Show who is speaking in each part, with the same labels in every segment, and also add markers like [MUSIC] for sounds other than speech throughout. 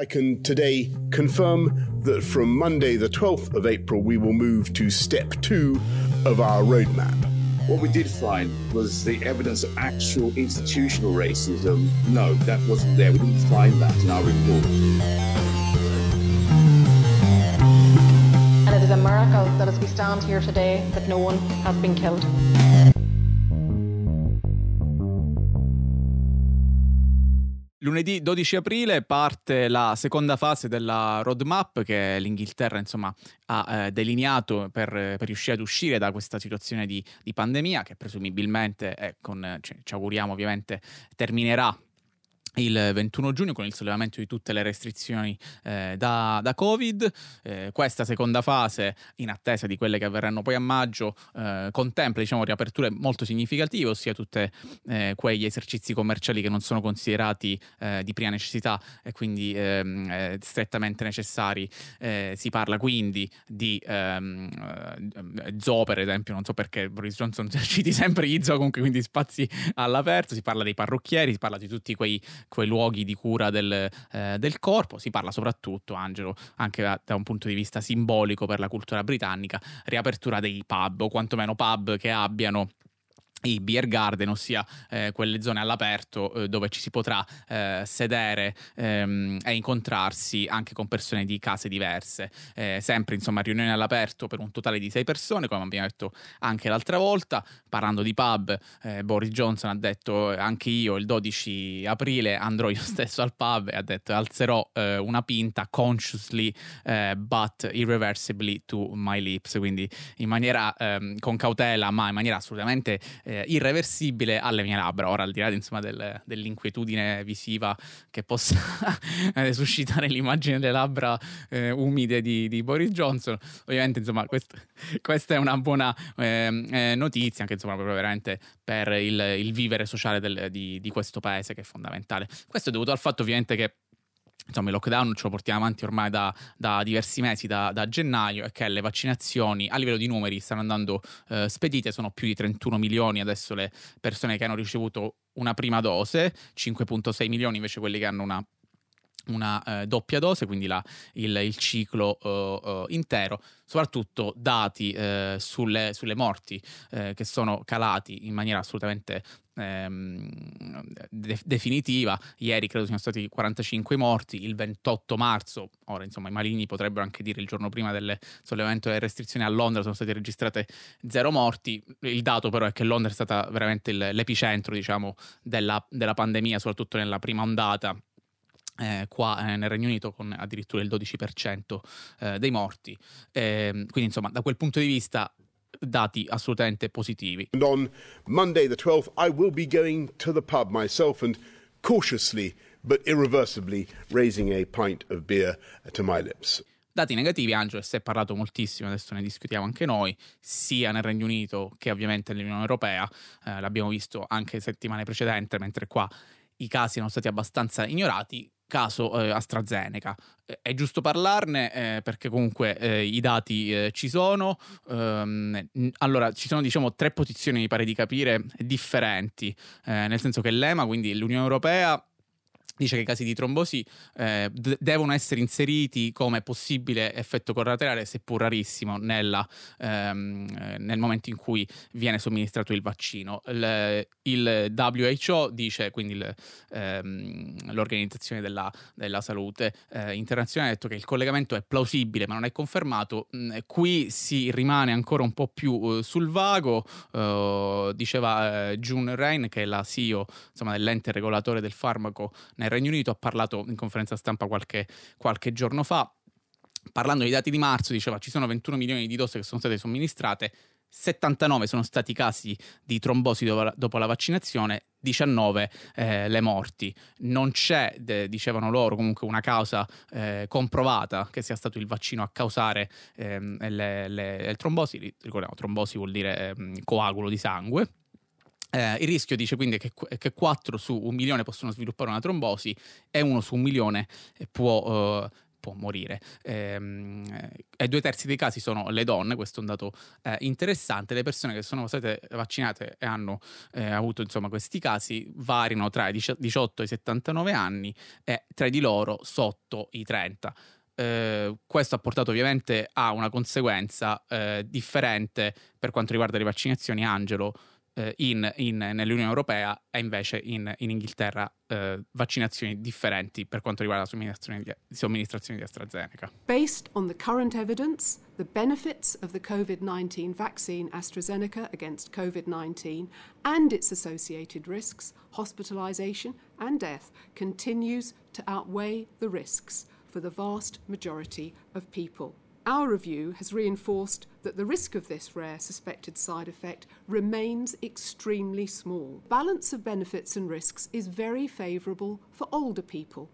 Speaker 1: I can today confirm that from Monday, the 12th of April, we will move to step two of our roadmap.
Speaker 2: What we did find was the evidence of actual institutional racism. No, that wasn't there. We didn't find that in our report.
Speaker 3: And it is a miracle that as we stand here today, that no one has been killed.
Speaker 4: Lunedì 12 aprile parte la seconda fase della roadmap che l'Inghilterra insomma, ha eh, delineato per, per, riuscire ad uscire da questa situazione di, di pandemia che presumibilmente, eh, con, cioè, ci auguriamo ovviamente, terminerà il 21 giugno con il sollevamento di tutte le restrizioni eh, da, da, Covid. Eh, questa seconda fase, in attesa di quelle che avverranno poi a maggio, eh, contempla diciamo, riaperture molto significative, ossia tutti eh, quegli esercizi commerciali che non sono considerati eh, di prima necessità e quindi ehm, eh, strettamente necessari. si parla quindi di ehm, zoo, per esempio, non so perché Boris Johnson [LAUGHS] citi sempre gli zoo, comunque quindi spazi all'aperto, si parla dei parrucchieri, si parla di tutti quei quei luoghi di cura del, eh, del corpo. Si parla soprattutto, Angelo, anche da, da, un punto di vista simbolico per la cultura britannica, riapertura dei pub o quantomeno pub che abbiano i beer garden, ossia eh, quelle zone all'aperto eh, dove ci si potrà eh, sedere ehm, e incontrarsi anche con persone di case diverse. Eh, sempre insomma riunioni all'aperto per un totale di sei persone, come abbiamo detto anche l'altra volta. Parlando di pub, eh, Boris Johnson ha detto anche io il 12 aprile andrò io [LAUGHS] stesso al pub e ha detto alzerò eh, una pinta consciously but irreversibly to my lips, quindi in maniera ehm, con cautela ma in maniera assolutamente eh, irreversibile alle mie labbra. Ora, al di là insomma, del, dell'inquietudine visiva che possa [LAUGHS] suscitare l'immagine delle labbra eh, umide di, di, Boris Johnson, ovviamente insomma, quest, questa è una buona ehm, eh, notizia, anche insomma, proprio veramente per il, il vivere sociale del, di, di questo paese che è fondamentale. Questo è dovuto al fatto ovviamente che insomma, il lockdown ce lo portiamo avanti ormai da, da diversi mesi, da, da, gennaio, e che le vaccinazioni a livello di numeri stanno andando eh, spedite, sono più di 31 milioni adesso le persone che hanno ricevuto una prima dose, 5.6 milioni invece quelli che hanno una una eh, doppia dose, quindi la, il, il, ciclo uh, uh, intero, soprattutto dati uh, sulle, sulle, morti che sono calati in maniera assolutamente ehm, de- definitiva. Ieri credo siano stati 45 morti, il 28 marzo, ora insomma i maligni potrebbero anche dire il giorno prima del sollevamento delle restrizioni a Londra sono state registrate zero morti. Il dato però è che Londra è stata veramente il, l'epicentro diciamo, della, della pandemia, soprattutto nella prima ondata eh, qua eh, nel Regno Unito con addirittura il 12% eh, dei morti. Ehm, quindi insomma da quel punto di vista dati assolutamente positivi.
Speaker 1: And on Monday the 12th I will be going to the pub myself and cautiously but irreversibly raising a pint of beer to my lips.
Speaker 4: Dati negativi, Angelo, si è parlato moltissimo, adesso ne discutiamo anche noi, sia nel Regno Unito che ovviamente nell'Unione Europea, eh, l'abbiamo visto anche settimane precedenti, mentre qua i casi erano stati abbastanza ignorati, caso eh, AstraZeneca. Eh, è giusto parlarne eh, perché comunque eh, i dati eh, ci sono. Um, allora, ci sono diciamo tre posizioni, mi pare di capire, differenti, eh, nel senso che l'EMA, quindi l'Unione Europea, dice che i casi di trombosi eh, d- devono essere inseriti come possibile effetto collaterale, seppur rarissimo, nella, ehm, nel momento in cui viene somministrato il vaccino. Il, il WHO dice, quindi il, ehm, l'Organizzazione della, della Salute eh, Internazionale ha detto che il collegamento è plausibile ma non è confermato. Mm, qui si rimane ancora un po' più eh, sul vago, uh, diceva eh, June Rain, che è la CEO insomma, dell'ente regolatore del farmaco nel Regno Unito ha parlato in conferenza stampa qualche, qualche giorno fa. Parlando dei dati di marzo, diceva ci sono 21 milioni di dosi che sono state somministrate, 79 sono stati casi di trombosi dopo la vaccinazione, 19 eh, le morti. Non c'è, de, dicevano loro, comunque una causa eh, comprovata che sia stato il vaccino a causare ehm, le, le, le, trombosi. Ricordiamo, trombosi vuol dire ehm, coagulo di sangue. Eh, il rischio dice quindi che, che, 4 su un milione possono sviluppare una trombosi e 1 su un milione può, eh, può morire. Ehm, e due terzi dei casi sono le donne, questo è un dato eh, interessante, le persone che sono state vaccinate e hanno eh, avuto insomma, questi casi variano tra i 18 e i 79 anni e tre di loro sotto i 30. Eh, questo ha portato ovviamente a una conseguenza eh, differente per quanto riguarda le vaccinazioni. Angelo, eh, in, in, nell'Unione Europea e invece in, in Inghilterra eh, vaccinazioni differenti per quanto riguarda la somministrazione di, somministrazione di AstraZeneca.
Speaker 5: Based on the current evidence, the benefits of the COVID-19 vaccine AstraZeneca against COVID-19 and its associated risks, hospitalization and death, continues to outweigh the risks for the vast majority of people. Our review has reinforced that the risk of this rare suspected side effect remains extremely small. Balance of benefits and risks is very favourable for older people,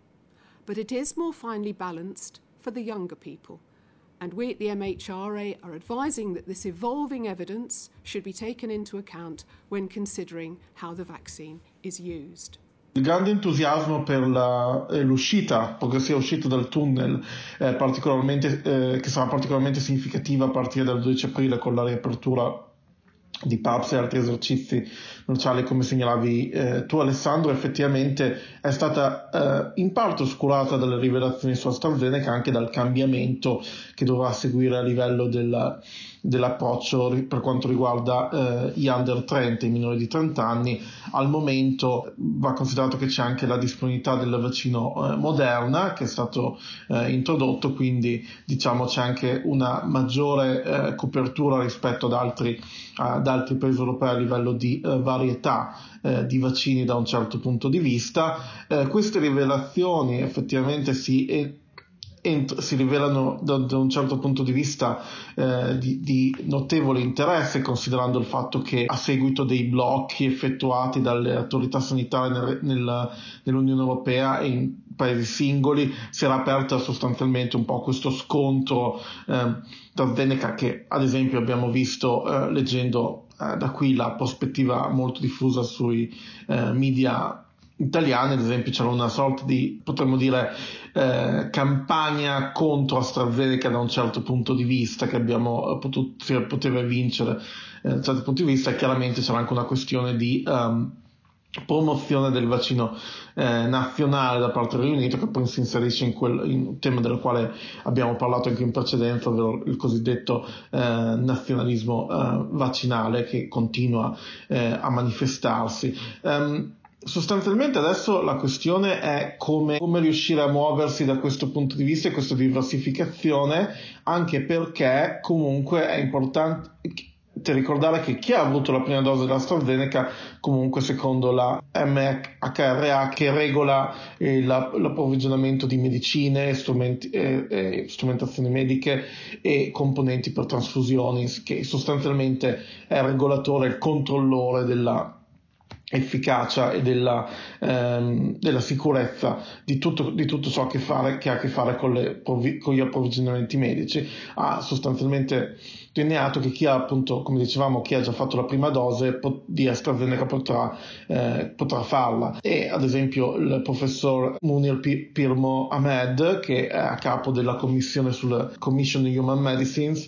Speaker 5: but it is more finely balanced for the younger people. And we at the MHRA are advising that this evolving evidence should be taken into account when considering how the vaccine is used.
Speaker 6: Il grande entusiasmo per la, eh, l'uscita, progressiva uscita dal tunnel, eh, eh, che sarà particolarmente significativa a partire dal 12 aprile con la riapertura di PAPS e altri esercizi sociali come segnalavi eh, tu Alessandro. Effettivamente è stata eh, in parte oscurata dalle rivelazioni su AstraZeneca anche dal cambiamento che dovrà seguire a livello della, dell'approccio per quanto riguarda eh, gli under 30, i minori di 30 anni. Al momento va considerato che c'è anche la disponibilità del vaccino eh, Moderna che è stato eh, introdotto, quindi diciamo c'è anche una maggiore eh, copertura rispetto ad altri, ad altri paesi europei a livello di eh, varietà eh, di vaccini da un certo punto di vista. queste rivelazioni effettivamente si ent- si rivelano da, da, un certo punto di vista eh, di, di, notevole interesse, considerando il fatto che a seguito dei blocchi effettuati dalle autorità sanitarie nel, nel, nell'Unione Europea e in paesi singoli si era aperta sostanzialmente un po' questo scontro eh, da Zeneca che ad esempio abbiamo visto eh, leggendo eh, da qui la prospettiva molto diffusa sui eh, media italiani, ad esempio, c'era una sorta di, potremmo dire, eh, campagna contro AstraZeneca da un certo punto di vista che abbiamo potuto, poteva vincere eh, da un certo punto di vista chiaramente c'era anche una questione di um, promozione del vaccino eh, nazionale da parte del Regno Unito che poi si inserisce in, quel, tema del quale abbiamo parlato anche in precedenza, ovvero il cosiddetto eh, nazionalismo eh, vaccinale che continua eh, a manifestarsi. Um, Sostanzialmente adesso la questione è come, come, riuscire a muoversi da questo punto di vista e questa diversificazione, anche perché comunque è importante ricordare che chi ha avuto la prima dose dell'AstraZeneca, comunque secondo la MHRA che regola eh, la, l'approvvigionamento di medicine, strumenti, eh, eh, strumentazioni mediche e componenti per trasfusioni, che sostanzialmente è il regolatore, il controllore della efficacia e della, ehm, della sicurezza di tutto, di tutto ciò che, fare, che, ha a che fare con, le, con, gli approvvigionamenti medici. Ha sostanzialmente sottolineato che chi ha appunto, come dicevamo, chi ha già fatto la prima dose di AstraZeneca potrà, eh, potrà farla. E ad esempio il professor Munir Pirmo Ahmed, che è a capo della commissione sulla Commission on Human Medicines,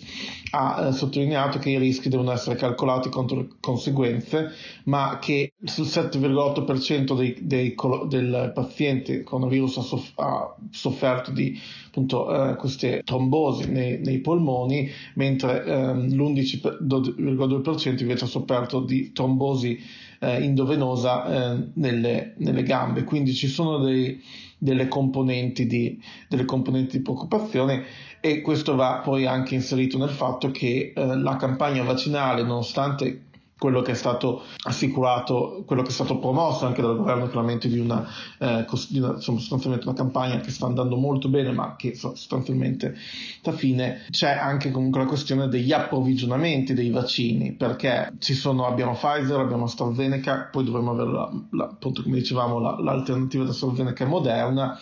Speaker 6: ha eh, sottolineato che i rischi devono essere calcolati contro le conseguenze, ma che sul 7,8% dei, dei, del paziente coronavirus ha, soff- ha sofferto di appunto, eh, queste trombosi nei, nei polmoni, mentre ehm, l'11,2% invece ha sofferto di trombosi eh, endovenosa eh, nelle, nelle, gambe. Quindi ci sono dei, delle, componenti di, delle componenti di preoccupazione e questo va poi anche inserito nel fatto che eh, la campagna vaccinale, nonostante quello che è stato assicurato, quello che è stato promosso anche dal governo chiaramente di una, eh, di una insomma, sostanzialmente una campagna che sta andando molto bene ma che sostanzialmente sta fine. C'è anche comunque la questione degli approvvigionamenti dei vaccini perché ci sono, abbiamo Pfizer, abbiamo AstraZeneca poi dovremmo avere la, la, appunto come dicevamo la, l'alternativa da AstraZeneca Moderna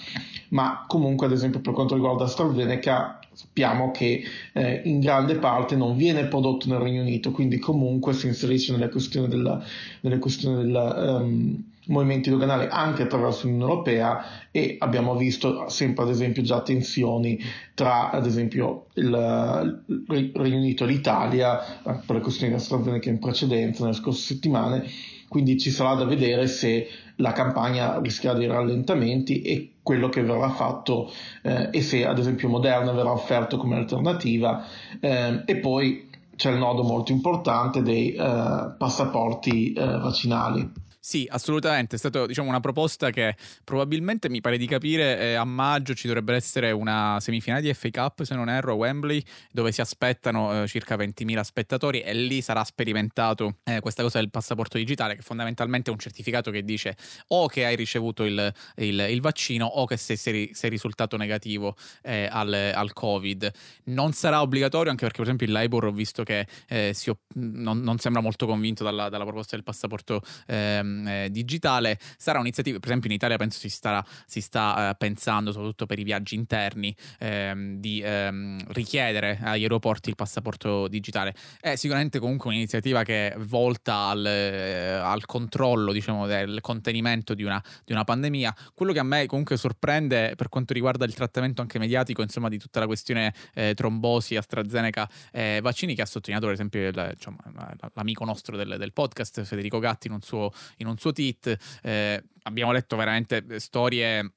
Speaker 6: ma comunque ad esempio per quanto riguarda AstraZeneca sappiamo che eh, in grande parte non viene prodotto nel Regno Unito, quindi comunque si inserisce nelle questioni della um, movimenti doganali anche attraverso l'Unione Europea e abbiamo visto sempre ad esempio già tensioni tra ad esempio il, il Regno Unito e l'Italia eh, per le questioni AstraZeneca in precedenza nelle scorse settimane. Quindi ci sarà da vedere se la campagna rischia dei rallentamenti e quello che verrà fatto eh, e se ad esempio Moderna verrà offerto come alternativa eh, e poi c'è il nodo molto importante dei eh, passaporti eh, vaccinali.
Speaker 4: Sì, assolutamente, è stata diciamo, una proposta che probabilmente mi pare di capire eh, a maggio ci dovrebbe essere una semifinale di FA Cup, se non erro, a Wembley, dove si aspettano eh, circa 20.000 spettatori e lì sarà sperimentato eh, questa cosa del passaporto digitale, che fondamentalmente è un certificato che dice o che hai ricevuto il, il, il vaccino o che sei, sei, sei risultato negativo eh, al, al, Covid. Non sarà obbligatorio, anche perché per esempio il Labour ho visto che eh, op- non, non, sembra molto convinto dalla, dalla proposta del passaporto ehm, eh, digitale. Sarà un'iniziativa, per esempio in Italia penso si, starà, si sta eh, pensando, soprattutto per i viaggi interni, ehm, di ehm, richiedere agli aeroporti il passaporto digitale. È sicuramente comunque un'iniziativa che è volta al, eh, al controllo, diciamo, del contenimento di una, di una, pandemia. Quello che a me comunque sorprende per quanto riguarda il trattamento anche mediatico, insomma, di tutta la questione eh, trombosi, AstraZeneca, eh, vaccini, che ha sottolineato per esempio il, diciamo, l'amico nostro del, del, podcast, Federico Gatti, in un suo, in un suo tweet. Eh, abbiamo letto veramente storie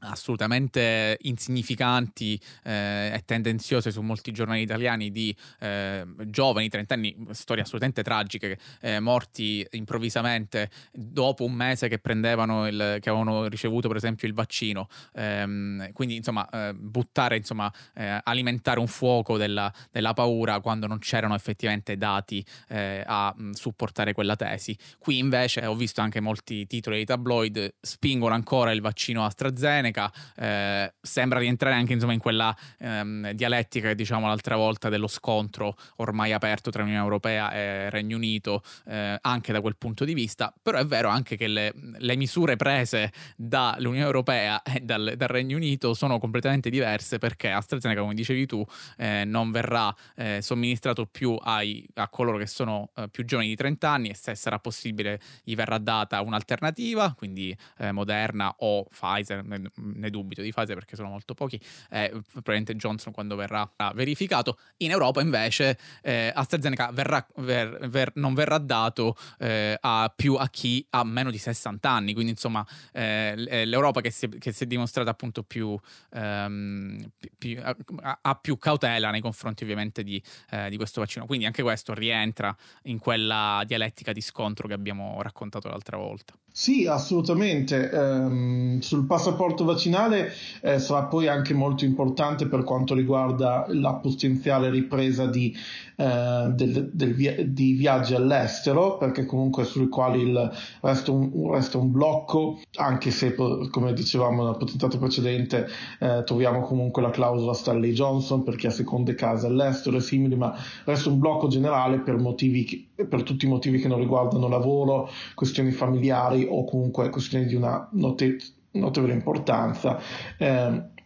Speaker 4: assolutamente insignificanti eh, e tendenziose su molti giornali italiani di eh, giovani trentenni, storie assolutamente tragiche, eh, morti improvvisamente dopo un mese che prendevano il, che avevano ricevuto per esempio il vaccino. Ehm, quindi insomma eh, buttare, insomma eh, alimentare un fuoco della, della, paura quando non c'erano effettivamente dati eh, a mh, supportare quella tesi. Qui invece ho visto anche molti titoli di tabloid spingono ancora il vaccino AstraZeneca AstraZeneca eh, sembra rientrare anche insomma, in quella ehm, dialettica che diciamo l'altra volta dello scontro ormai aperto tra Unione Europea e Regno Unito eh, anche da quel punto di vista. Però è vero anche che le, le misure prese dall'Unione Europea e dal, dal, Regno Unito sono completamente diverse perché AstraZeneca come dicevi tu eh, non verrà eh, somministrato più ai, a coloro che sono eh, più giovani di 30 anni e se sarà possibile gli verrà data un'alternativa quindi eh, Moderna o Pfizer ne dubito di fase perché sono molto pochi, eh, probabilmente Johnson quando verrà verificato. In Europa invece eh, AstraZeneca verrà, ver, ver, non verrà dato eh, a più a chi ha meno di 60 anni, quindi insomma eh, eh, l'Europa che si, che si, è, dimostrata appunto più, ehm, più ha, più cautela nei confronti ovviamente di, eh, di questo vaccino, quindi anche questo rientra in quella dialettica di scontro che abbiamo raccontato l'altra volta.
Speaker 6: Sì, assolutamente. Um, sul passaporto vaccinale eh, sarà poi anche molto importante per quanto riguarda la potenziale ripresa di, eh, del, del via- di viaggi all'estero, perché comunque sui quali il, resta, un, resta, un, blocco, anche se come dicevamo nella puntata precedente eh, troviamo comunque la clausola Stanley Johnson per chi ha seconde case all'estero e simili, ma resta un blocco generale per, motivi che, per tutti i motivi che non riguardano lavoro, questioni familiari o comunque questioni di una note- notevole importanza. Eh,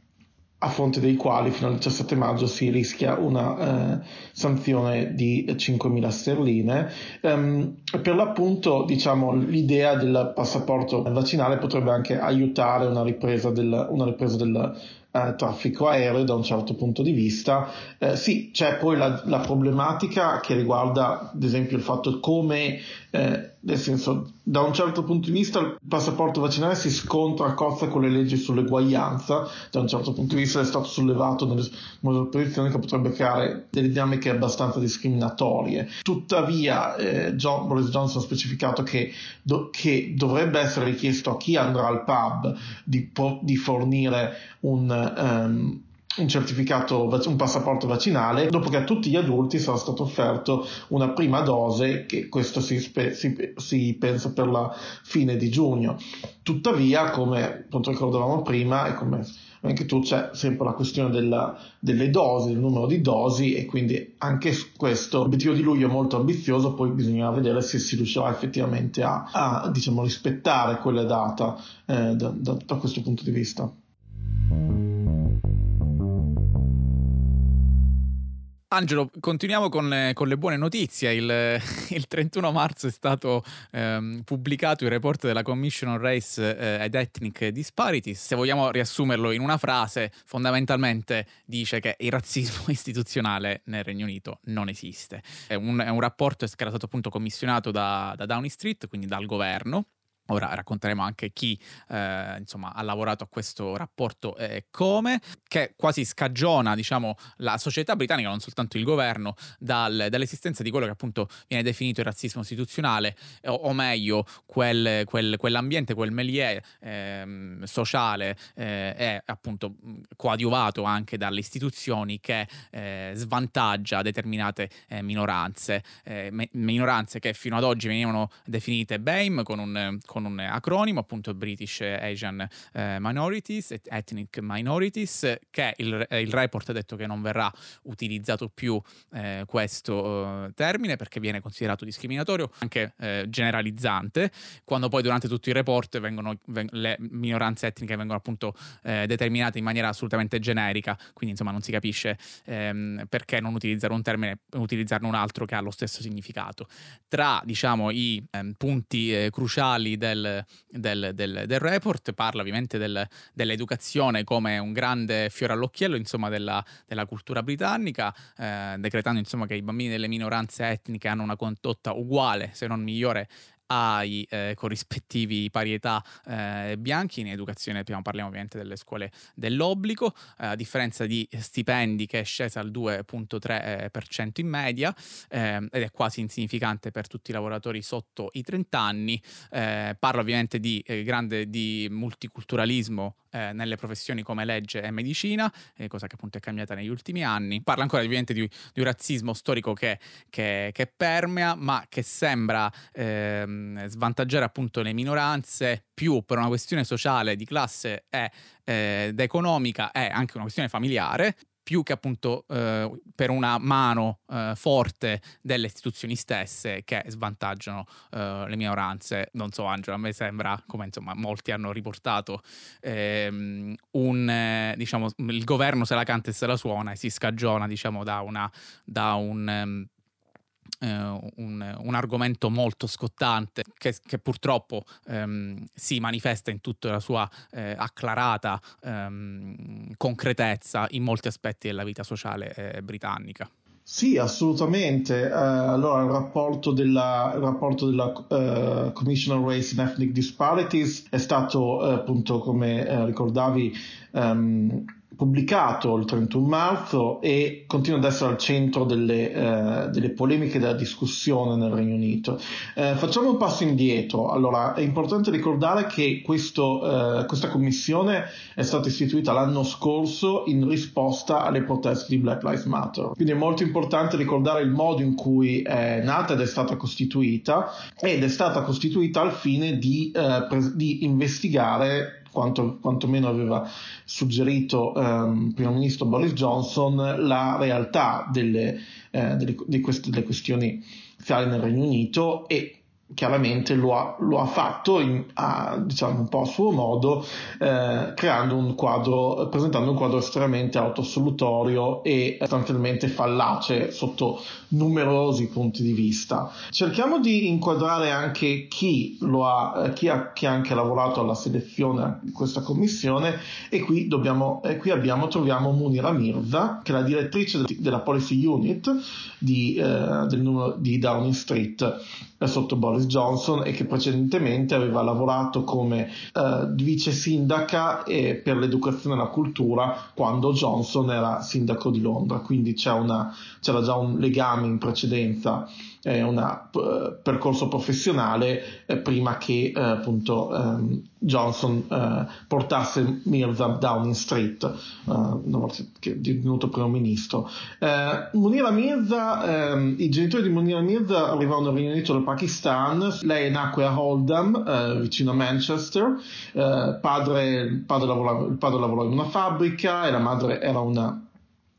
Speaker 6: a fronte dei quali fino al 17 maggio si rischia una eh, sanzione di 5.000 sterline. Um, per l'appunto, diciamo, l'idea del passaporto vaccinale potrebbe anche aiutare una ripresa del, una ripresa del eh, traffico aereo da un certo punto di vista. Eh, sì, c'è poi la, la, problematica che riguarda, ad esempio, il fatto come eh, nel senso, da un certo punto di vista il passaporto vaccinale si scontra a cozza con le leggi sull'eguaglianza, da un certo punto di vista è stato sollevato nelle posizioni che potrebbe creare delle dinamiche abbastanza discriminatorie. Tuttavia eh, John, Boris Johnson ha specificato che, do, che, dovrebbe essere richiesto a chi andrà al pub di, di fornire un... Um, un certificato, un passaporto vaccinale, dopo che a tutti gli adulti sarà stato offerto una prima dose, che questo si, spe, si, si pensa per la fine di giugno. Tuttavia, come appunto ricordavamo prima, e come anche tu c'è sempre la questione della, delle dosi, del numero di dosi e quindi anche questo obiettivo di luglio è molto ambizioso, poi bisognerà vedere se si riuscirà effettivamente a, a diciamo, rispettare quella data eh, da, da, da questo punto di vista.
Speaker 4: Angelo, continuiamo con, con, le buone notizie. Il, [LAUGHS] il 31 marzo è stato ehm, pubblicato il report della Commission on Race eh, and Ethnic Disparities. Se vogliamo riassumerlo in una frase, fondamentalmente dice che il razzismo [LAUGHS] istituzionale nel Regno Unito non esiste. È un, è un rapporto che era stato appunto commissionato da, da Downing Street, quindi dal governo, Ora racconteremo anche chi eh, insomma, ha lavorato a questo rapporto e come, che quasi scagiona diciamo, la società britannica, non soltanto il governo, dal, dall'esistenza di quello che appunto viene definito il razzismo istituzionale, o, o meglio quel, quel, quell'ambiente, quel milieu eh, sociale eh, è appunto coadiuvato anche dalle istituzioni che eh, svantaggia determinate eh, minoranze, eh, minoranze che fino ad oggi venivano definite BAME con un con un acronimo, appunto British Asian eh, Minorities, Ethnic Minorities, che il, il, report ha detto che non verrà utilizzato più eh, questo eh, termine perché viene considerato discriminatorio, anche eh, generalizzante, quando poi durante tutto il report vengono, veng- le minoranze etniche vengono appunto eh, determinate in maniera assolutamente generica, quindi insomma non si capisce ehm, perché non utilizzare un termine e utilizzarne un altro che ha lo stesso significato. Tra diciamo i ehm, punti eh, cruciali del, del, del, del report, parla ovviamente del, dell'educazione come un grande fiore all'occhiello insomma, della, della cultura britannica, eh, decretando insomma, che i bambini delle minoranze etniche hanno una condotta uguale, se non migliore, ai eh, corrispettivi parietà eh, bianchi. In educazione parliamo ovviamente delle scuole dell'obbligo, eh, a differenza di stipendi che è scesa al 2,3% in media ehm, ed è quasi insignificante per tutti i lavoratori sotto i 30 anni. Eh, parlo ovviamente di eh, grande di multiculturalismo eh, nelle professioni come legge e medicina, eh, cosa che appunto è cambiata negli ultimi anni. Parla ancora ovviamente di, di un razzismo storico che, che, che, permea, ma che sembra ehm, svantaggiare appunto le minoranze più per una questione sociale, di classe e eh, ed economica e anche una questione familiare, più che appunto eh, per una mano eh, forte delle istituzioni stesse che svantaggiano eh, le minoranze. Non so, Angelo, a me sembra, come insomma molti hanno riportato, ehm, un, eh, diciamo, il governo se la canta e se la suona e si scagiona diciamo, da, una, da un... Um, un, un, argomento molto scottante che, che purtroppo ehm, si manifesta in tutta la sua eh, acclarata ehm, concretezza in molti aspetti della vita sociale eh, britannica.
Speaker 6: Sì, assolutamente. Uh, allora, il rapporto della, il rapporto della uh, Commission on Race and Ethnic Disparities è stato, uh, appunto, come ricordavi, um, pubblicato il 31 marzo e continua ad essere al centro delle, eh, delle polemiche della discussione nel Regno Unito. Eh, facciamo un passo indietro. Allora, è importante ricordare che questo, eh, questa commissione è stata istituita l'anno scorso in risposta alle proteste di Black Lives Matter. Quindi è molto importante ricordare il modo in cui è nata ed è stata costituita ed è stata costituita al fine di, eh, pres- di investigare quanto, quantomeno aveva suggerito ehm, primo ministro Boris Johnson, la realtà delle, eh, delle, di queste, delle questioni fiscali nel Regno Unito e chiaramente lo ha, lo ha fatto in, a, diciamo un po' a suo modo, eh, un quadro, presentando un quadro estremamente autosolutorio e sostanzialmente fallace sotto numerosi punti di vista. Cerchiamo di inquadrare anche chi ha, eh, chi ha, chi ha anche lavorato alla selezione di questa commissione e qui, dobbiamo, e qui abbiamo, troviamo Munira Mirza, che è la direttrice della Policy Unit di, eh, del numero, di Downing Street eh, sotto Boris Johnson e che precedentemente aveva lavorato come eh, vice sindaca per l'educazione e la cultura quando Johnson era sindaco di Londra, quindi una, c'era già un legame in precedenza eh, un percorso professionale eh, prima che eh, appunto ehm, Johnson eh, portasse Mirza Downing Street, eh, che è divenuto primo ministro. Eh, Munira Mirza, ehm, i genitori di Munira Mirza arrivavano nel Regno Unito dal Pakistan, lei nacque a Oldham, vicino a Manchester, padre, il, padre lavorava, il padre lavorava in una fabbrica e la madre era una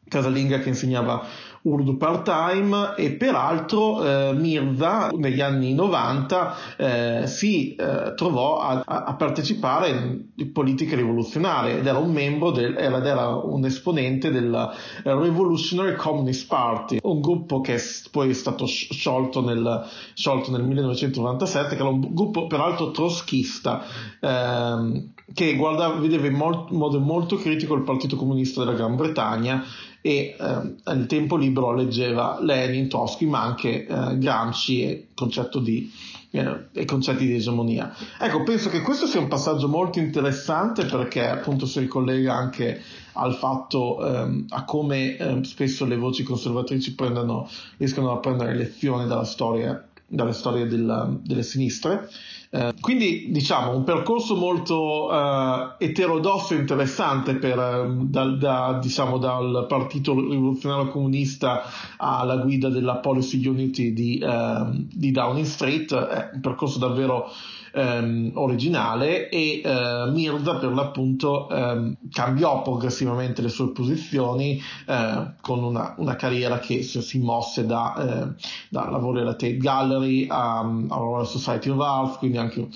Speaker 6: casalinga che insegnava urdu part-time e peraltro eh, Mirza negli anni 90 eh, si eh, trovò a, a, partecipare in politiche rivoluzionarie ed era un membro del, era, era un esponente del Revolutionary Communist Party, un gruppo che poi è stato sciolto nel, sciolto nel 1997, che era un gruppo peraltro trotskista ehm, che guardava, vedeva in molt, modo molto critico il Partito Comunista della Gran Bretagna e eh, tempo libero leggeva Lenin, Trotsky, ma anche eh, Gramsci e di eh, e concetti di egemonia. Ecco, penso che questo sia un passaggio molto interessante perché appunto si ricollega anche al fatto ehm, a come ehm, spesso le voci conservatrici prendano, riescono a prendere lezioni dalla storia, dalle storie della, delle sinistre eh, quindi diciamo un percorso molto uh, eterodosso e interessante per, um, dal, da, diciamo, dal Partito Rivoluzionario Comunista alla guida della Policy Unity di, uh, di Downing Street, è un percorso davvero ehm, originale e eh, Mirda per l'appunto ehm, cambiò progressivamente le sue posizioni eh, con una, una, carriera che si, si mosse da, eh, da lavoro alla Tate Gallery a, a Royal Society of Arts, quindi anche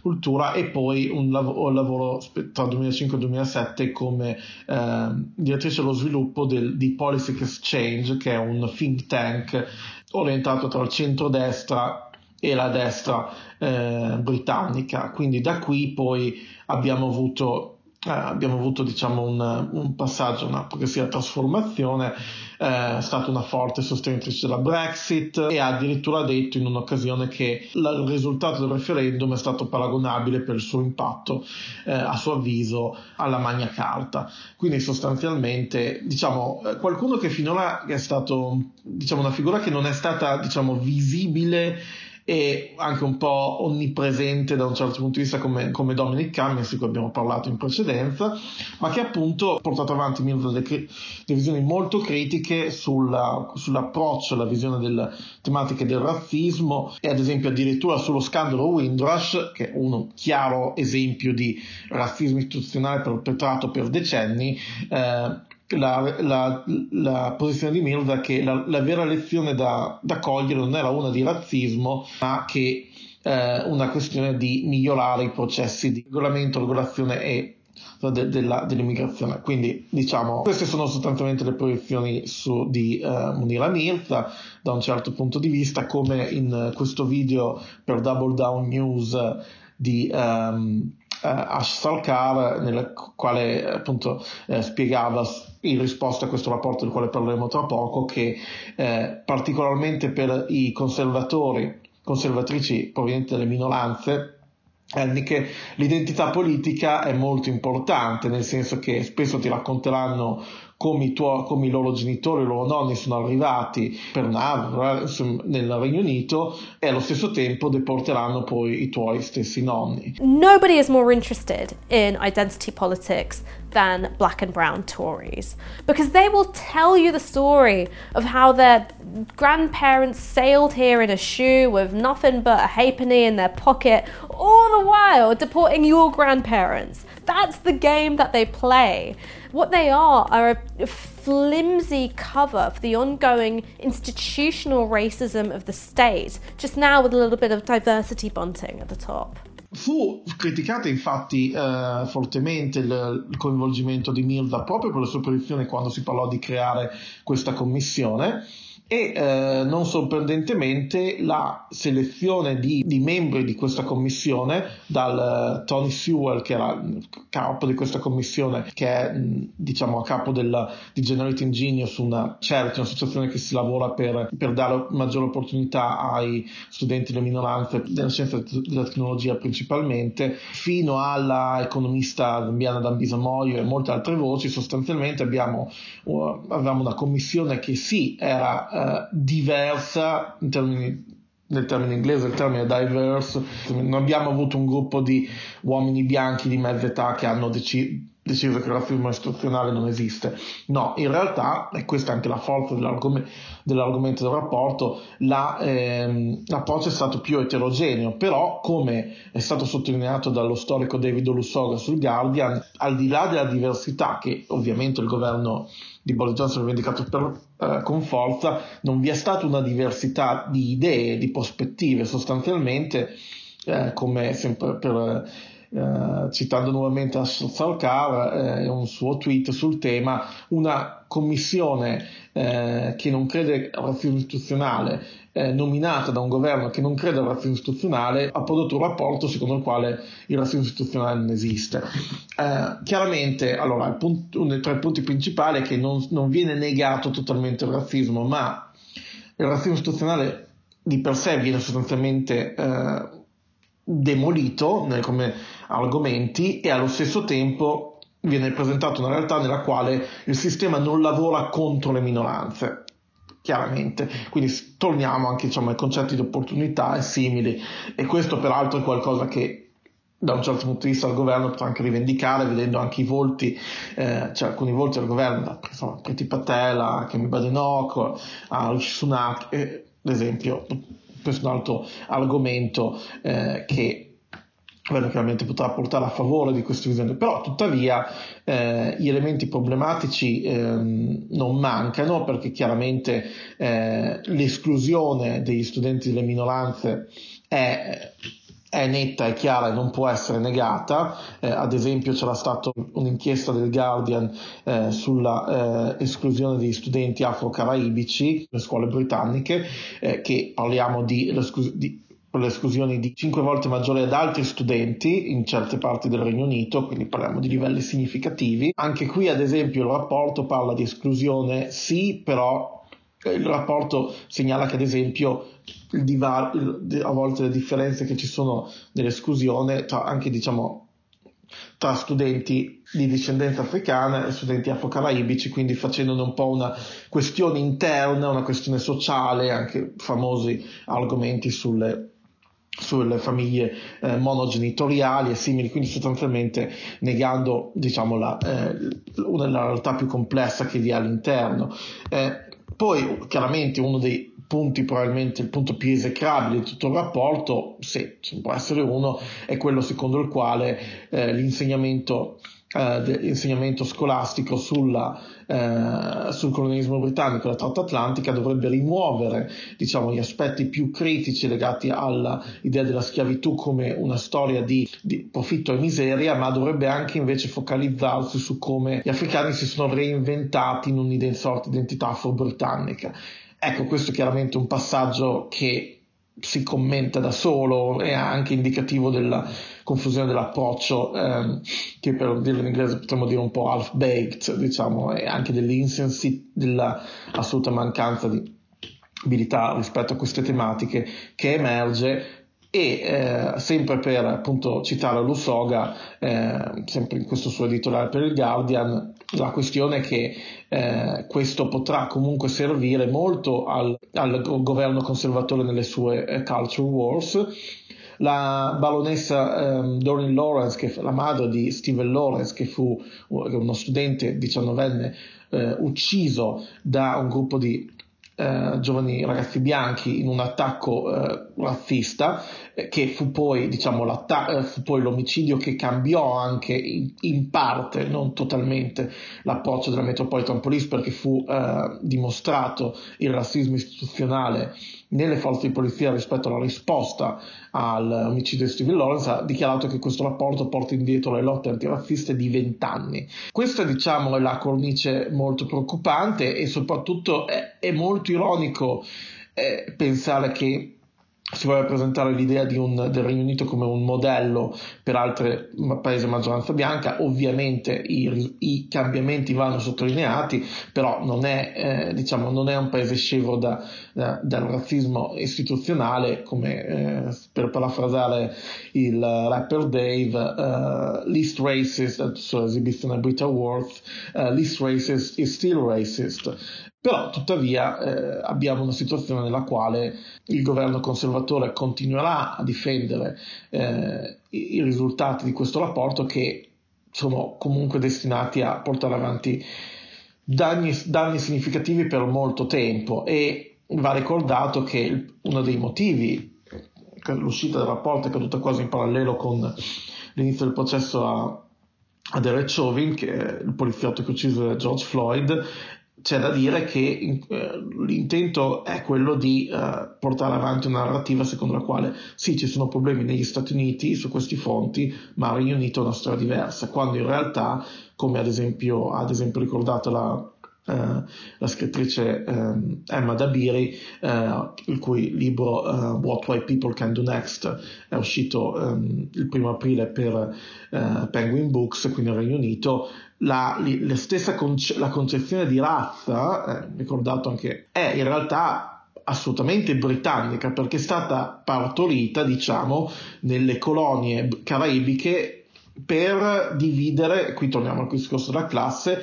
Speaker 6: cultura e poi un, lav- un lavoro tra 2005 e 2007 come eh, direttrice dello sviluppo del, di Policy Exchange che è un think tank orientato tra il centro-destra e la destra eh, britannica. Quindi da qui poi abbiamo avuto eh, abbiamo avuto diciamo, un, un, passaggio, una progressiva trasformazione, eh, è stata una forte sostenitrice della Brexit e ha addirittura detto in un'occasione che la, il risultato del referendum è stato paragonabile per il suo impatto, eh, a suo avviso, alla Magna Carta. Quindi sostanzialmente diciamo, eh, qualcuno che finora è stato diciamo, una figura che non è stata diciamo, visibile e anche un po' onnipresente da un certo punto di vista come, come Dominic Cummings di cui abbiamo parlato in precedenza ma che appunto ha portato avanti delle, delle visioni molto critiche sulla, sull'approccio alla visione delle tematiche del razzismo e ad esempio addirittura sullo scandalo Windrush che è uno chiaro esempio di razzismo istituzionale perpetrato per decenni eh, la, la, la, posizione di Mills che la, la vera lezione da, da, cogliere non era una di razzismo, ma che eh, una questione di migliorare i processi di regolamento, regolazione e de, della, dell'immigrazione. Quindi, diciamo, queste sono sostanzialmente le proiezioni su, di uh, Munira Mirza da un certo punto di vista, come in questo video per Double Down News di um, uh, Ash Salkar, nel quale appunto uh, spiegava in risposta a questo rapporto del quale parleremo tra poco, che eh, particolarmente per i conservatori, conservatrici provenienti dalle minoranze, che l'identità politica è molto importante, nel senso che spesso ti racconteranno come i, come i loro genitori, i loro nonni sono arrivati per nave eh, nel Regno Unito e allo stesso tempo deporteranno poi i tuoi stessi nonni.
Speaker 7: Nobody is more interested in identity politics than black and brown Tories because they will tell you the story of how their grandparents sailed here in a shoe with nothing but a halfpenny in their pocket, all the while deporting your grandparents. That's the game that they play. What they are are a flimsy cover for the ongoing institutional racism of the state, just now with a little bit of diversity bunting at the top.
Speaker 6: Fu criticato infatti eh, fortemente il, il, coinvolgimento di Milda proprio per le sue posizioni quando si parlò di creare questa commissione e eh, non sorprendentemente la selezione di, di, membri di questa commissione dal uh, Tony Sewell che era il capo di questa commissione che è diciamo a capo della, di Generating Genius una CERT, un'associazione che si lavora per, per dare maggiore opportunità ai studenti delle minoranze della scienza e della tecnologia principalmente fino alla economista zambiana Dambisa Moyo e molte altre voci. Sostanzialmente abbiamo, uh, avevamo una commissione che sì era eh, diversa in termini nel termine inglese il termine diverse non abbiamo avuto un gruppo di uomini bianchi di mezza età che hanno deciso deciso che il razzismo istituzionale non esiste. No, in realtà, e questa è anche la forza dell'argomento, dell'argomento del rapporto, la, ehm, l'approccio è stato più eterogeneo, però come è stato sottolineato dallo storico David Olusoga sul Guardian, al di là della diversità che ovviamente il governo di Boris Johnson rivendicato per, eh, con forza, non vi è stata una diversità di idee, di prospettive, sostanzialmente eh, come sempre per eh, citando nuovamente Sarkar eh, un suo tweet sul tema, una commissione eh, che non crede al razzismo istituzionale, eh, nominata da un governo che non crede al razzismo istituzionale, ha prodotto un rapporto secondo il quale il razzismo istituzionale non esiste. Eh, chiaramente, allora, punto, uno dei tre punti principali è che non, non viene negato totalmente il razzismo, ma il razzismo istituzionale di per sé viene sostanzialmente eh, demolito come argomenti e allo stesso tempo viene presentata una realtà nella quale il sistema non lavora contro le minoranze chiaramente. Quindi torniamo anche diciamo, ai concetti di opportunità e simili. E questo peraltro è qualcosa che da un certo punto di vista il governo potrà anche rivendicare vedendo anche i volti, eh, cioè alcuni volti del governo, insomma, Preti Patella, Kemi Badenoch, a Rishi Sunak, eh, ad esempio, questo è un altro argomento eh, che quello chiaramente potrà portare a favore di questa visione, però tuttavia eh, gli elementi problematici ehm, non mancano perché chiaramente eh, l'esclusione degli studenti delle minoranze è è netta e chiara e non può essere negata. Eh, ad esempio c'era stata un'inchiesta del Guardian eh, sulla eh, esclusione degli studenti afro-caraibici nelle scuole britanniche, eh, che parliamo di, di per le esclusioni di 5 volte maggiori ad altri studenti in certe parti del Regno Unito, quindi parliamo di livelli significativi. Anche qui, ad esempio, il rapporto parla di esclusione sì, però il rapporto segnala che, ad esempio, divar- a volte le differenze che ci sono nell'esclusione, tra, anche diciamo tra studenti di discendenza africana e studenti afro-caraibici, quindi facendone un po' una questione interna, una questione sociale, anche famosi argomenti sulle sulle famiglie eh, monogenitoriali e simili, quindi sostanzialmente negando diciamo, la, eh, una, realtà più complessa che vi è all'interno. Eh, poi chiaramente uno dei punti, probabilmente il punto più esecrabile di tutto il rapporto, se ce può essere uno, è quello secondo il quale eh, l'insegnamento eh, dell'insegnamento scolastico sulla, eh, sul colonialismo britannico e la tratta atlantica dovrebbe rimuovere diciamo, gli aspetti più critici legati all'idea della schiavitù come una storia di, di, profitto e miseria, ma dovrebbe anche invece focalizzarsi su come gli africani si sono reinventati in una sorta di identità afro-britannica. Ecco, questo è chiaramente un passaggio che si commenta da solo, è anche indicativo della confusione dell'approccio, ehm, che per dirlo in inglese potremmo dire un po' half-baked, diciamo, e anche dell'assoluta mancanza di abilità rispetto a queste tematiche che emerge e eh, sempre per appunto citare Lusoga, eh, sempre in questo suo editoriale per il Guardian, la questione è che eh, questo potrà comunque servire molto al, al governo conservatore nelle sue eh, culture wars. La baronessa um, Doreen Lawrence, che la madre di Steven Lawrence, che fu uno studente diciannovenne eh, ucciso da un gruppo di eh, giovani ragazzi bianchi in un attacco eh, razzista eh, che fu poi, diciamo, eh, fu poi l'omicidio che cambiò anche in, in, parte, non totalmente, l'approccio della Metropolitan Police perché fu eh, dimostrato il razzismo istituzionale nelle forze di polizia rispetto alla risposta all'omicidio di Steven Lawrence ha dichiarato che questo rapporto porta indietro le lotte antirazziste di vent'anni. Questa diciamo è la cornice molto preoccupante e soprattutto è, è molto ironico eh, pensare che si vuole presentare l'idea un, del Regno Unito come un modello per altri paesi a maggioranza bianca, ovviamente i, i, cambiamenti vanno sottolineati, però non è, eh, diciamo, non è un paese scevro da, da, dal razzismo istituzionale, come eh, per parafrasare il rapper Dave, uh, least racist, sua esibizione Brit Awards, uh, least racist is still racist. Però tuttavia eh, abbiamo una situazione nella quale il governo conservatore continuerà a difendere eh, i, risultati di questo rapporto che sono comunque destinati a portare avanti danni, danni significativi per molto tempo. E va ricordato che uno dei motivi l'uscita del rapporto è caduta quasi in parallelo con l'inizio del processo a, a Derek Chauvin, che è il poliziotto che uccise George Floyd, c'è da dire che eh, l'intento è quello di eh, portare avanti una narrativa secondo la quale sì, ci sono problemi negli Stati Uniti su questi fronti, ma il Regno Unito ha una storia diversa, quando in realtà, come ad esempio, ad esempio ricordato la Uh, la scrittrice um, Emma Dabiri, uh, il cui libro uh, What White People Can Do Next è uscito um, il primo aprile per Penguin Books, qui nel Regno Unito, la, la stessa conce- la concezione di razza, eh, ricordato anche, è in realtà assolutamente britannica perché è stata partorita, diciamo, nelle colonie caraibiche per dividere, qui torniamo al discorso della classe,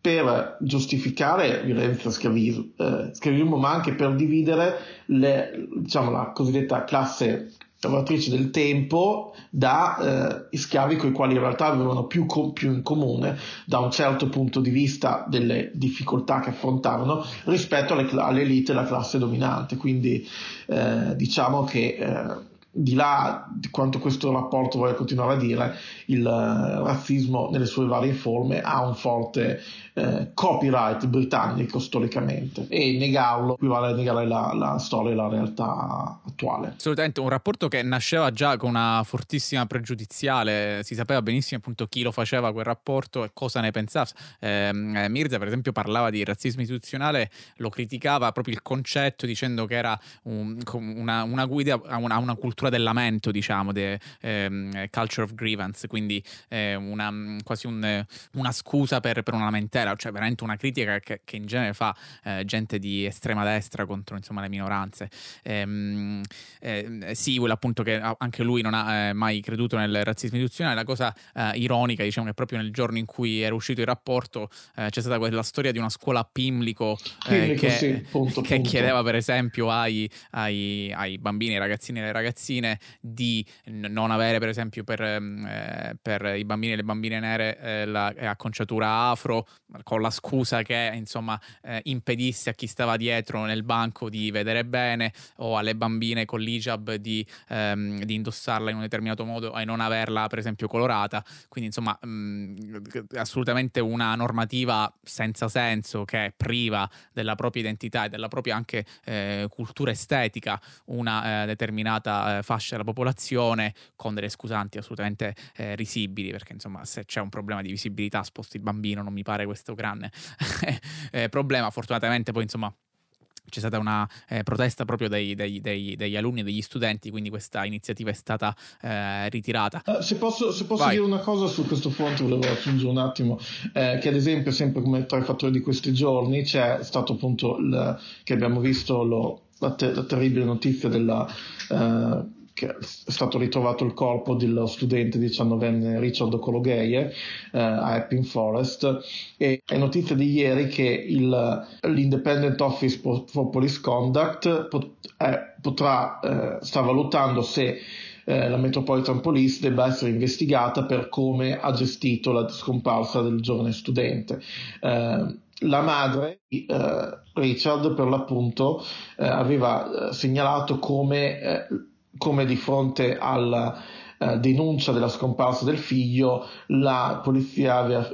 Speaker 6: per giustificare violenza schiavismo, eh, schiavismo, ma anche per dividere le, diciamo, la cosiddetta classe lavoratrici del tempo da eh, schiavi con i quali in realtà avevano più, co- più, in comune da un certo punto di vista delle difficoltà che affrontavano rispetto alle, all'elite e alla classe dominante. Quindi eh, diciamo che eh, di là di quanto questo rapporto voglia continuare a dire, il uh, razzismo nelle sue varie forme ha un forte uh, copyright britannico storicamente e negarlo equivale a negare la, la, storia e la realtà attuale.
Speaker 4: Assolutamente, un rapporto che nasceva già con una fortissima pregiudiziale, si sapeva benissimo appunto chi lo faceva quel rapporto e cosa ne pensava. Ehm, eh, Mirza per esempio parlava di razzismo istituzionale, lo criticava proprio il concetto dicendo che era un, una, una, guida a una, a una cultura cultura del lamento, diciamo, de, ehm, culture of grievance, quindi eh, una, quasi un, una scusa per, per, una lamentela, cioè veramente una critica che, che in genere fa eh, gente di estrema destra contro insomma, le minoranze. Ehm, eh, Sewell, appunto, che anche lui non ha eh, mai creduto nel razzismo istituzionale, la cosa eh, ironica, diciamo, che proprio nel giorno in cui era uscito il rapporto eh, c'è stata quella storia di una scuola a Pimlico,
Speaker 6: Pimlico che, sì, punto,
Speaker 4: che
Speaker 6: punto.
Speaker 4: chiedeva per esempio ai, ai, ai bambini, ai ragazzini e alle ragazzine ragazzine di non avere per esempio per, mm, eh, per i bambini e le bambine nere eh, la acconciatura afro con la scusa che insomma eh, impedisse a chi stava dietro nel banco di vedere bene o alle bambine con l'hijab di, ehm, di indossarla in un determinato modo e non averla per esempio colorata. Quindi insomma mh, mm, assolutamente una normativa senza senso che è priva della propria identità e della propria anche eh, cultura estetica una eh, determinata eh, fascia della popolazione con delle scusanti assolutamente eh, risibili, perché insomma se c'è un problema di visibilità sposti il bambino, non mi pare questo grande [LAUGHS] eh, problema. Fortunatamente poi insomma c'è stata una eh, protesta proprio dei, dei, dei, degli alunni e degli studenti, quindi questa iniziativa è stata eh, ritirata.
Speaker 6: Uh, se posso, se posso dire una cosa su questo fronte, volevo aggiungere un attimo, eh, che ad esempio, sempre come tra i fattori di questi giorni, c'è stato appunto il, che abbiamo visto lo, la, te- la, terribile notizia della eh, che è stato ritrovato il corpo dello studente 19enne Richard Cologheie eh, a Epping Forest e è notizia di ieri che il, l'Independent Office for Police Conduct pot, eh, potrà, eh, sta valutando se eh, la Metropolitan Police debba essere investigata per come ha gestito la scomparsa del giovane studente. Eh, la madre di eh, Richard, per l'appunto, aveva segnalato come come di fronte alla eh, denuncia della scomparsa del figlio, la polizia aveva,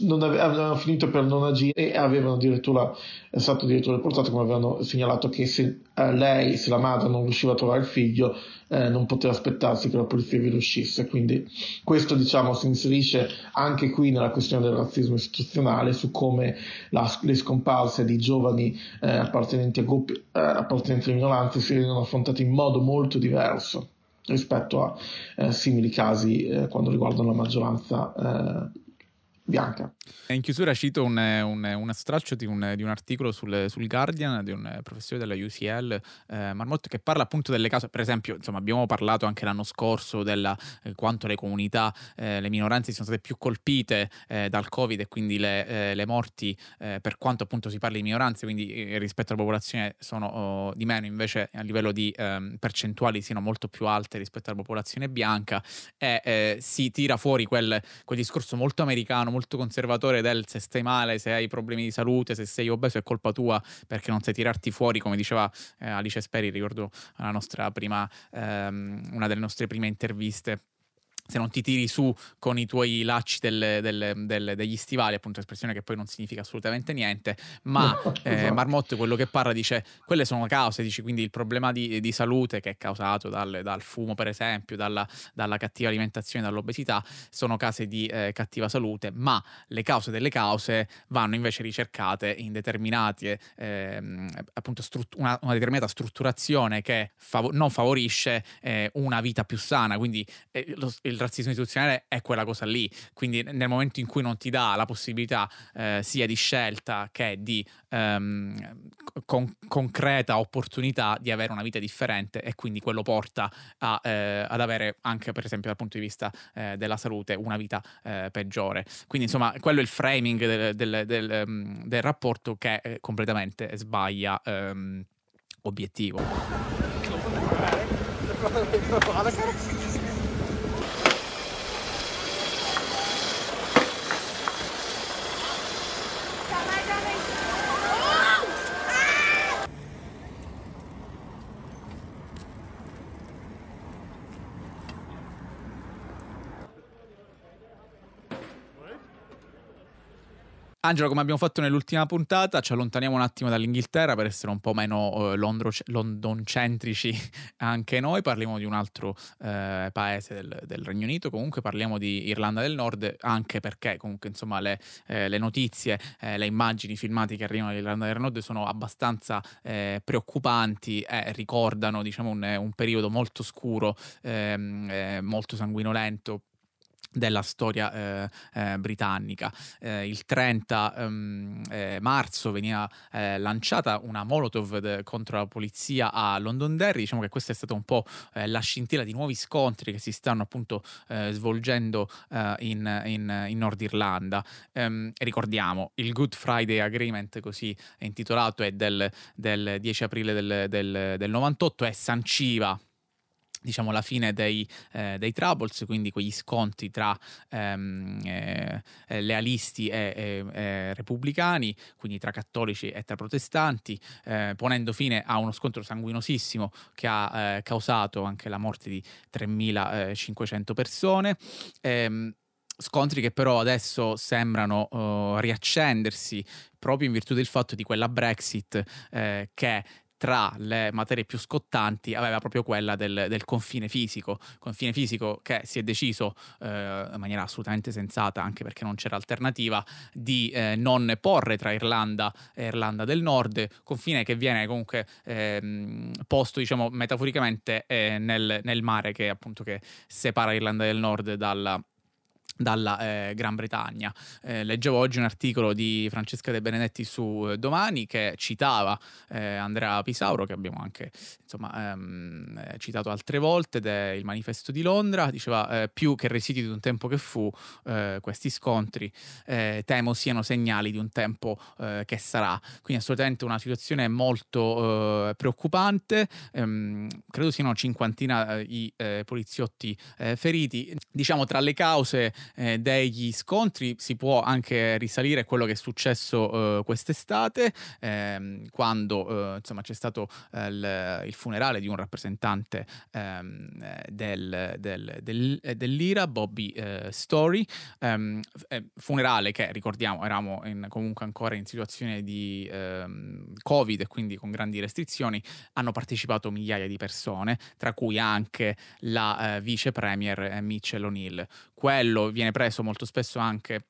Speaker 6: non aveva, finito per non agire e avevano addirittura, è stato addirittura riportato come avevano segnalato che se eh, lei, se la madre non riusciva a trovare il figlio, eh, non poteva aspettarsi che la polizia vi riuscisse. Quindi questo diciamo si inserisce anche qui nella questione del razzismo istituzionale su come la, le scomparse di giovani eh, appartenenti a gruppi eh, appartenenti alle minoranze si vengono affrontate in modo molto diverso rispetto a eh, simili casi eh, quando riguardano la maggioranza eh, bianca.
Speaker 4: In chiusura cito un, un, un stralcio di un, di un articolo sul, sul, Guardian di un professore della UCL, eh, Marmotto, che parla appunto delle cause, per esempio, insomma, abbiamo parlato anche l'anno scorso della eh, quanto le comunità, eh, le minoranze sono state più colpite eh, dal Covid e quindi le, eh, le morti, eh, per quanto appunto si parli di minoranze, quindi rispetto alla popolazione sono oh, di meno, invece a livello di ehm, percentuali siano molto più alte rispetto alla popolazione bianca e si tira fuori quel, quel discorso molto americano, molto conservatore del se stai male, se hai problemi di salute, se sei obeso è colpa tua perché non sai tirarti fuori, come diceva eh, Alice Speri, ricordo la nostra prima, ehm, una delle nostre prime interviste se non ti tiri su con i tuoi lacci del, del, del, degli stivali, appunto espressione che poi non significa assolutamente niente, ma eh, esatto. Marmotto quello che parla dice quelle sono cause, dice quindi il problema di, di salute che è causato dal, dal fumo per esempio, dalla, dalla, cattiva alimentazione, dall'obesità, sono case di eh, cattiva salute, ma le cause delle cause vanno invece ricercate in determinate, eh, appunto strut- una, una, determinata strutturazione che fav- non favorisce eh, una vita più sana, quindi eh, lo, il razzismo istituzionale è quella cosa lì. Quindi nel momento in cui non ti dà la possibilità eh, sia di scelta che di ehm, con- concreta opportunità di avere una vita differente e quindi quello porta a, eh, ad avere anche per esempio dal punto di vista eh, della salute una vita eh, peggiore. Quindi insomma quello è il framing del, del, del, ehm, del rapporto che eh, completamente sbaglia ehm, obiettivo. Angelo, come abbiamo fatto nell'ultima puntata, ci allontaniamo un attimo dall'Inghilterra per essere un po' meno eh, londro- londoncentrici [LAUGHS] anche noi. Parliamo di un altro eh, paese del, del, Regno Unito. Comunque parliamo di Irlanda del Nord, anche perché comunque insomma le, eh, le notizie, eh, le immagini filmati che arrivano dall'Irlanda del Nord sono abbastanza eh, preoccupanti e ricordano diciamo un, un periodo molto scuro, ehm, eh, molto sanguinolento della storia eh, eh, britannica. Eh, il 30 um, marzo veniva eh, lanciata una Molotov de- contro la polizia a Londonderry, diciamo che questa è stata un po' eh, la scintilla di nuovi scontri che si stanno appunto svolgendo in, in, in, Nord Irlanda. Um, ricordiamo, il Good Friday Agreement, così intitolato, è del, del 10 aprile del, del, del 98 e sanciva diciamo la fine dei, eh, dei, troubles, quindi quegli scontri tra ehm, eh, lealisti e, e, repubblicani, quindi tra cattolici e tra protestanti, eh, ponendo fine a uno scontro sanguinosissimo che ha eh, causato anche la morte di 3.500 persone. Ehm, scontri che però adesso sembrano uh, riaccendersi proprio in virtù del fatto di quella Brexit eh, che tra le materie più scottanti aveva proprio quella del, del confine fisico, confine fisico che si è deciso eh, in maniera assolutamente sensata, anche perché non c'era alternativa, di eh, non porre tra Irlanda e Irlanda del Nord, confine che viene comunque eh, posto, diciamo, metaforicamente eh, nel, nel, mare che appunto che separa Irlanda del Nord dalla, dalla eh, Gran Bretagna. Eh, leggevo oggi un articolo di Francesca De Benedetti su eh, Domani che citava eh, Andrea Pisauro, che abbiamo anche insomma, ehm, eh, citato altre volte, del manifesto di Londra, diceva eh, più che residui di un tempo che fu, questi scontri temo siano segnali di un tempo che sarà. Quindi assolutamente una situazione molto preoccupante, ehm, credo siano cinquantina i poliziotti feriti. Diciamo tra le cause eh, degli scontri si può anche risalire a quello che è successo eh, quest'estate, ehm, quando eh, insomma, c'è stato eh, il, il, funerale di un rappresentante ehm, del, del, del, dell'IRA, Bobby Story, ehm, funerale che ricordiamo eravamo in, comunque ancora in situazione di ehm, Covid e quindi con grandi restrizioni, hanno partecipato migliaia di persone, tra cui anche la vice premier Mitchell O'Neill. Quello viene preso molto spesso anche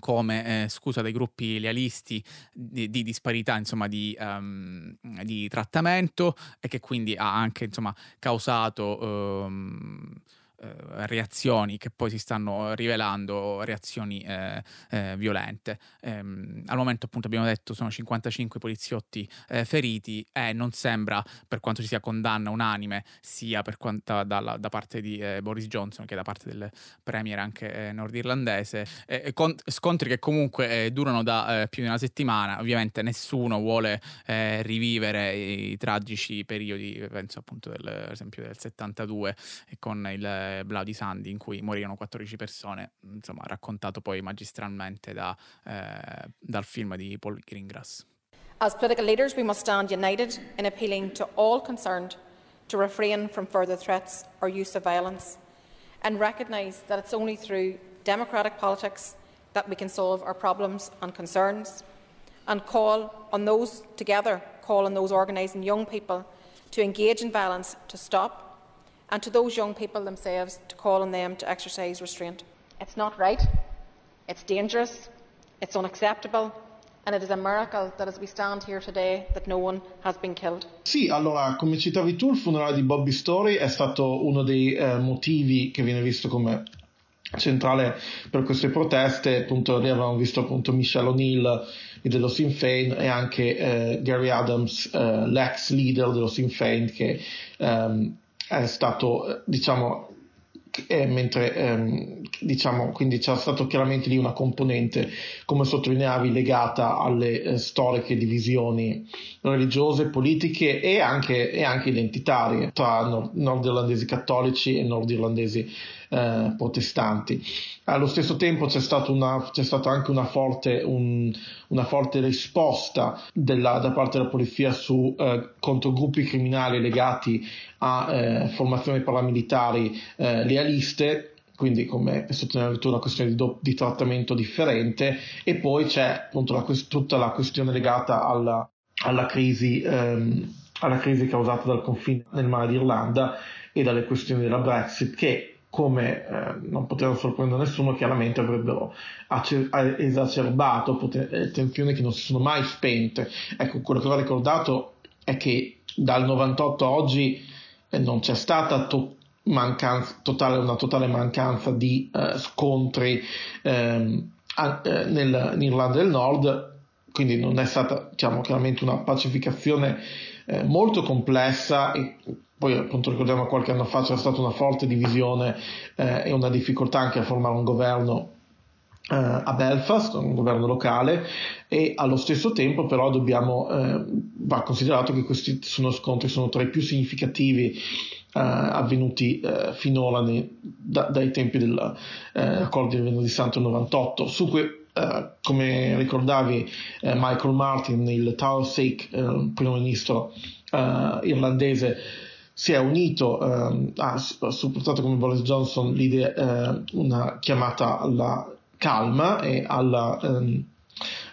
Speaker 4: come eh, scusa dei gruppi lealisti di, di disparità insomma di, um, di, trattamento e che quindi ha anche insomma causato um, eh, reazioni che poi si stanno rivelando reazioni eh, eh, violente. Ehm, al momento appunto abbiamo detto sono 55 poliziotti eh, feriti e non sembra per quanto ci sia condanna unanime sia per quanto dalla, da parte di eh, Boris Johnson che da parte del premier anche nordirlandese con, scontri che comunque durano da più di una settimana ovviamente nessuno vuole rivivere i tragici periodi penso appunto del, esempio del 72 con il Bloody Sandy in cui morirono 14 persone, insomma raccontato poi magistralmente da, eh, dal film di Paul Greengrass.
Speaker 3: As political leaders we must stand united in appealing to all concerned to refrain from further threats or use of violence and recognise that it's only through democratic politics that we can solve our problems and concerns and call on those together, call on those organising young people to engage in violence to stop and to those young people themselves to call on them to exercise restraint. It's not right, it's dangerous, it's unacceptable. And it is a miracle that as we stand here today that no one has been killed.
Speaker 6: Sì, allora, come citavi tu, il funerale di Bobby Story è stato uno dei eh, motivi che viene visto come centrale per queste proteste, appunto lì avevamo visto appunto Michelle O'Neill dello Sinn Féin e anche eh, Gary Adams, eh, l'ex leader dello Sinn Féin che ehm, è stato, diciamo, eh, mentre ehm, diciamo quindi c'è stato chiaramente lì una componente come sottolineavi legata alle eh, storiche divisioni religiose, politiche e anche, e anche identitarie tra nord- nordirlandesi cattolici e nordirlandesi eh, protestanti. Allo stesso tempo c'è, una, c'è stata anche una forte, un, una forte risposta della, da parte della polizia su, eh, contro gruppi criminali legati a eh, formazioni paramilitari eh, lealiste quindi come sottolineato una questione di, do, di, trattamento differente e poi c'è appunto la, tutta la questione legata alla, alla, crisi, ehm, alla crisi causata dal confine nel mare d'Irlanda e dalle questioni della Brexit che come eh, non poteva sorprendere nessuno, chiaramente avrebbero acer- esacerbato poten- eh, tensioni che non si sono mai spente. Ecco, quello che va ricordato è che dal 98 a oggi eh, non c'è stata to- mancanza, totale, una totale mancanza di eh, scontri ehm, a- eh, nel, in Irlanda del Nord, quindi non è stata diciamo, chiaramente una pacificazione eh, molto complessa e poi appunto ricordiamo qualche anno fa c'era stata una forte divisione eh, e una difficoltà anche a formare un governo eh, a Belfast, un governo locale. E allo stesso tempo però dobbiamo, eh, va considerato che questi sono scontri sono tra i più significativi avvenuti eh, finora nei, da, dai tempi dell'accordo di Venerdì Santo 98 su Uh, come ricordavi Michael Martin, il Tower Sake, primo ministro irlandese, si è unito, ehm, ha supportato come Boris Johnson eh, una chiamata alla calma e alla, ehm,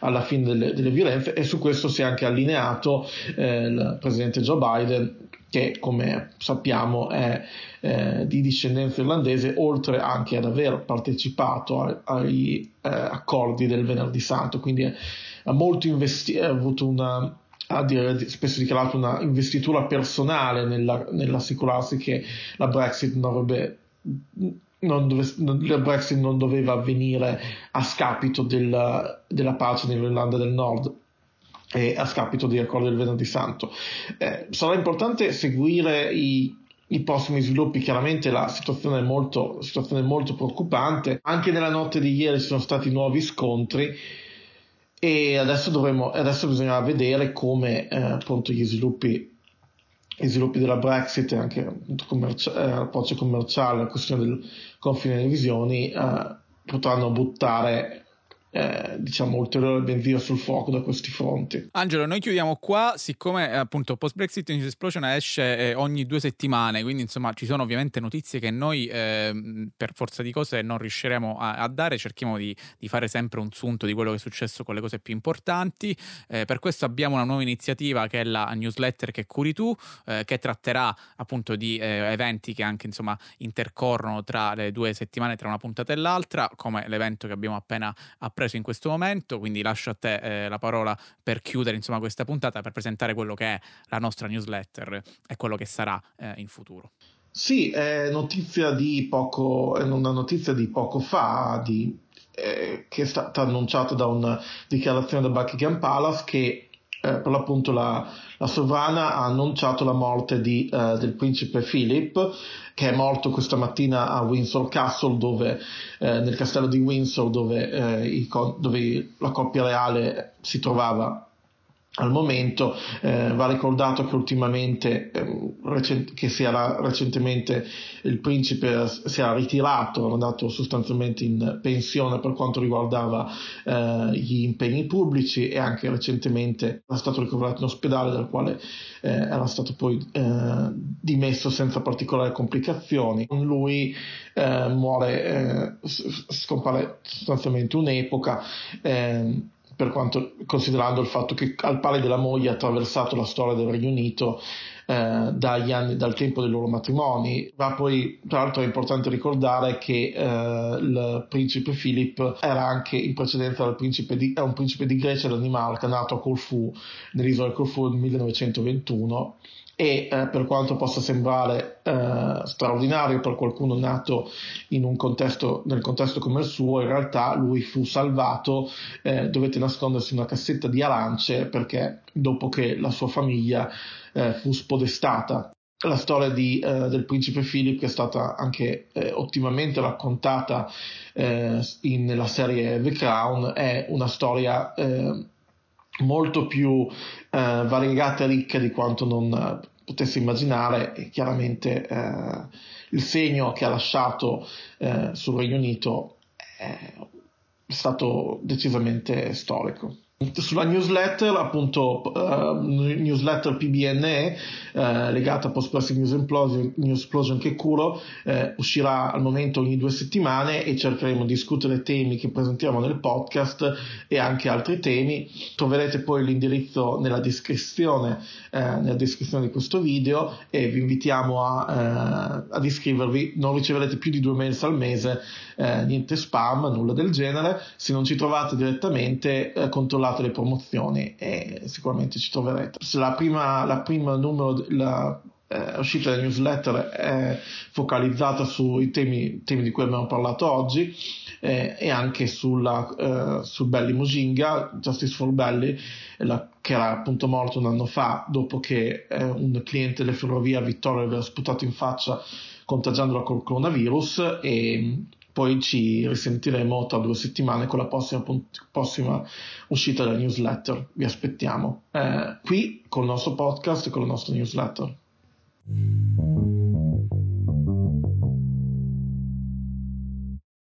Speaker 6: alla fine delle, delle, violenze e su questo si è anche allineato eh, il presidente Joe Biden che come sappiamo è eh, di discendenza irlandese oltre anche ad aver partecipato a, ai eh, accordi del venerdì santo. Quindi ha molto investi- ha avuto una ha spesso dichiarato una investitura personale nella, nell'assicurarsi che la Brexit non avrebbe non dove, la Brexit non doveva avvenire a scapito del, della pace nell'Irlanda del Nord e a scapito degli accordi del Venerdì Santo. Eh, sarà importante seguire i, i prossimi sviluppi, chiaramente la situazione è, molto, situazione è molto preoccupante. Anche nella notte di ieri ci sono stati nuovi scontri e adesso, dovremo, adesso bisognerà vedere come eh, appunto gli sviluppi, gli sviluppi della Brexit e anche commerci- eh, l'approccio commerciale, la questione del confine delle visioni eh, potranno buttare eh, diciamo ulteriore benzina sul fuoco da questi fronti.
Speaker 4: Angelo, noi chiudiamo qua, siccome eh, appunto Post Brexit News Explosion esce eh, ogni due settimane, quindi insomma ci sono ovviamente notizie che noi eh, per forza di cose non riusciremo a, a dare, cerchiamo di, di, fare sempre un sunto di quello che è successo con le cose più importanti, eh, per questo abbiamo una nuova iniziativa che è la newsletter che curi tu, che tratterà appunto di eventi che anche insomma intercorrono tra le due settimane, tra una puntata e l'altra, come l'evento che abbiamo appena appreso preso in questo momento, quindi lascio a te eh, la parola per chiudere insomma, questa puntata, per presentare quello che è la nostra newsletter e quello che sarà eh, in futuro.
Speaker 6: Sì, è notizia di poco, è una notizia di poco fa, di, eh, che è stata annunciata da una dichiarazione da Buckingham Palace che eh, per l'appunto la, la, sovrana ha annunciato la morte di, eh, del principe Philip che è morto questa mattina a Windsor Castle dove, eh, nel castello di Windsor dove, eh, i, dove la coppia reale si trovava al momento eh, va ricordato che ultimamente eh, recent- che si era recentemente il principe si era ritirato era andato sostanzialmente in pensione per quanto riguardava eh, gli impegni pubblici e anche recentemente era stato ricoverato in ospedale dal quale eh, era stato poi eh, dimesso senza particolari complicazioni. Con lui eh, muore scompare sostanzialmente un'epoca per quanto, considerando il fatto che al pari della moglie ha attraversato la storia del Regno Unito eh, dagli anni, dal tempo dei loro matrimoni. Ma poi, tra l'altro, è importante ricordare che eh, il principe Philip era anche in precedenza di, un principe di Grecia e Danimarca, nato a Corfù, nell'isola di Corfù nel 1921 e eh, per quanto possa sembrare eh, straordinario per qualcuno nato contesto, nel contesto come il suo, in realtà lui fu salvato, eh, dovette nascondersi in una cassetta di arance perché dopo che la sua famiglia eh, fu spodestata. La storia di, eh, del principe Philip, è stata anche eh, ottimamente raccontata in, nella serie The Crown, è una storia molto più eh, variegata e ricca di quanto non eh, potesse immaginare e chiaramente eh, il segno che ha lasciato eh, sul Regno Unito è stato decisamente storico. Sulla newsletter, appunto, uh, newsletter PBNE, uh, eh, legata a Post-Plastic News Explosion, News Explosion che curo, uh, uscirà al momento ogni due settimane e cercheremo di discutere temi che presentiamo nel podcast e anche altri temi. Troverete poi l'indirizzo nella descrizione, nella descrizione di questo video e vi invitiamo a, ad iscrivervi. Non riceverete più di due mail al mese, niente spam, nulla del genere. Se non ci trovate direttamente, controllate controllate le promozioni e sicuramente ci troverete. La prima, la prima numero, la eh, uscita della newsletter è focalizzata sui temi, temi di cui abbiamo parlato oggi eh, e anche sulla, eh, su Belly Musinga, Justice for Belly, la, che era appunto morto un anno fa dopo che eh, un cliente delle ferrovie a Vittoria aveva sputato in faccia contagiandola col coronavirus e poi ci risentiremo tra due settimane con la prossima, prossima uscita della newsletter. Vi aspettiamo eh, qui con il nostro podcast e con la nostra newsletter.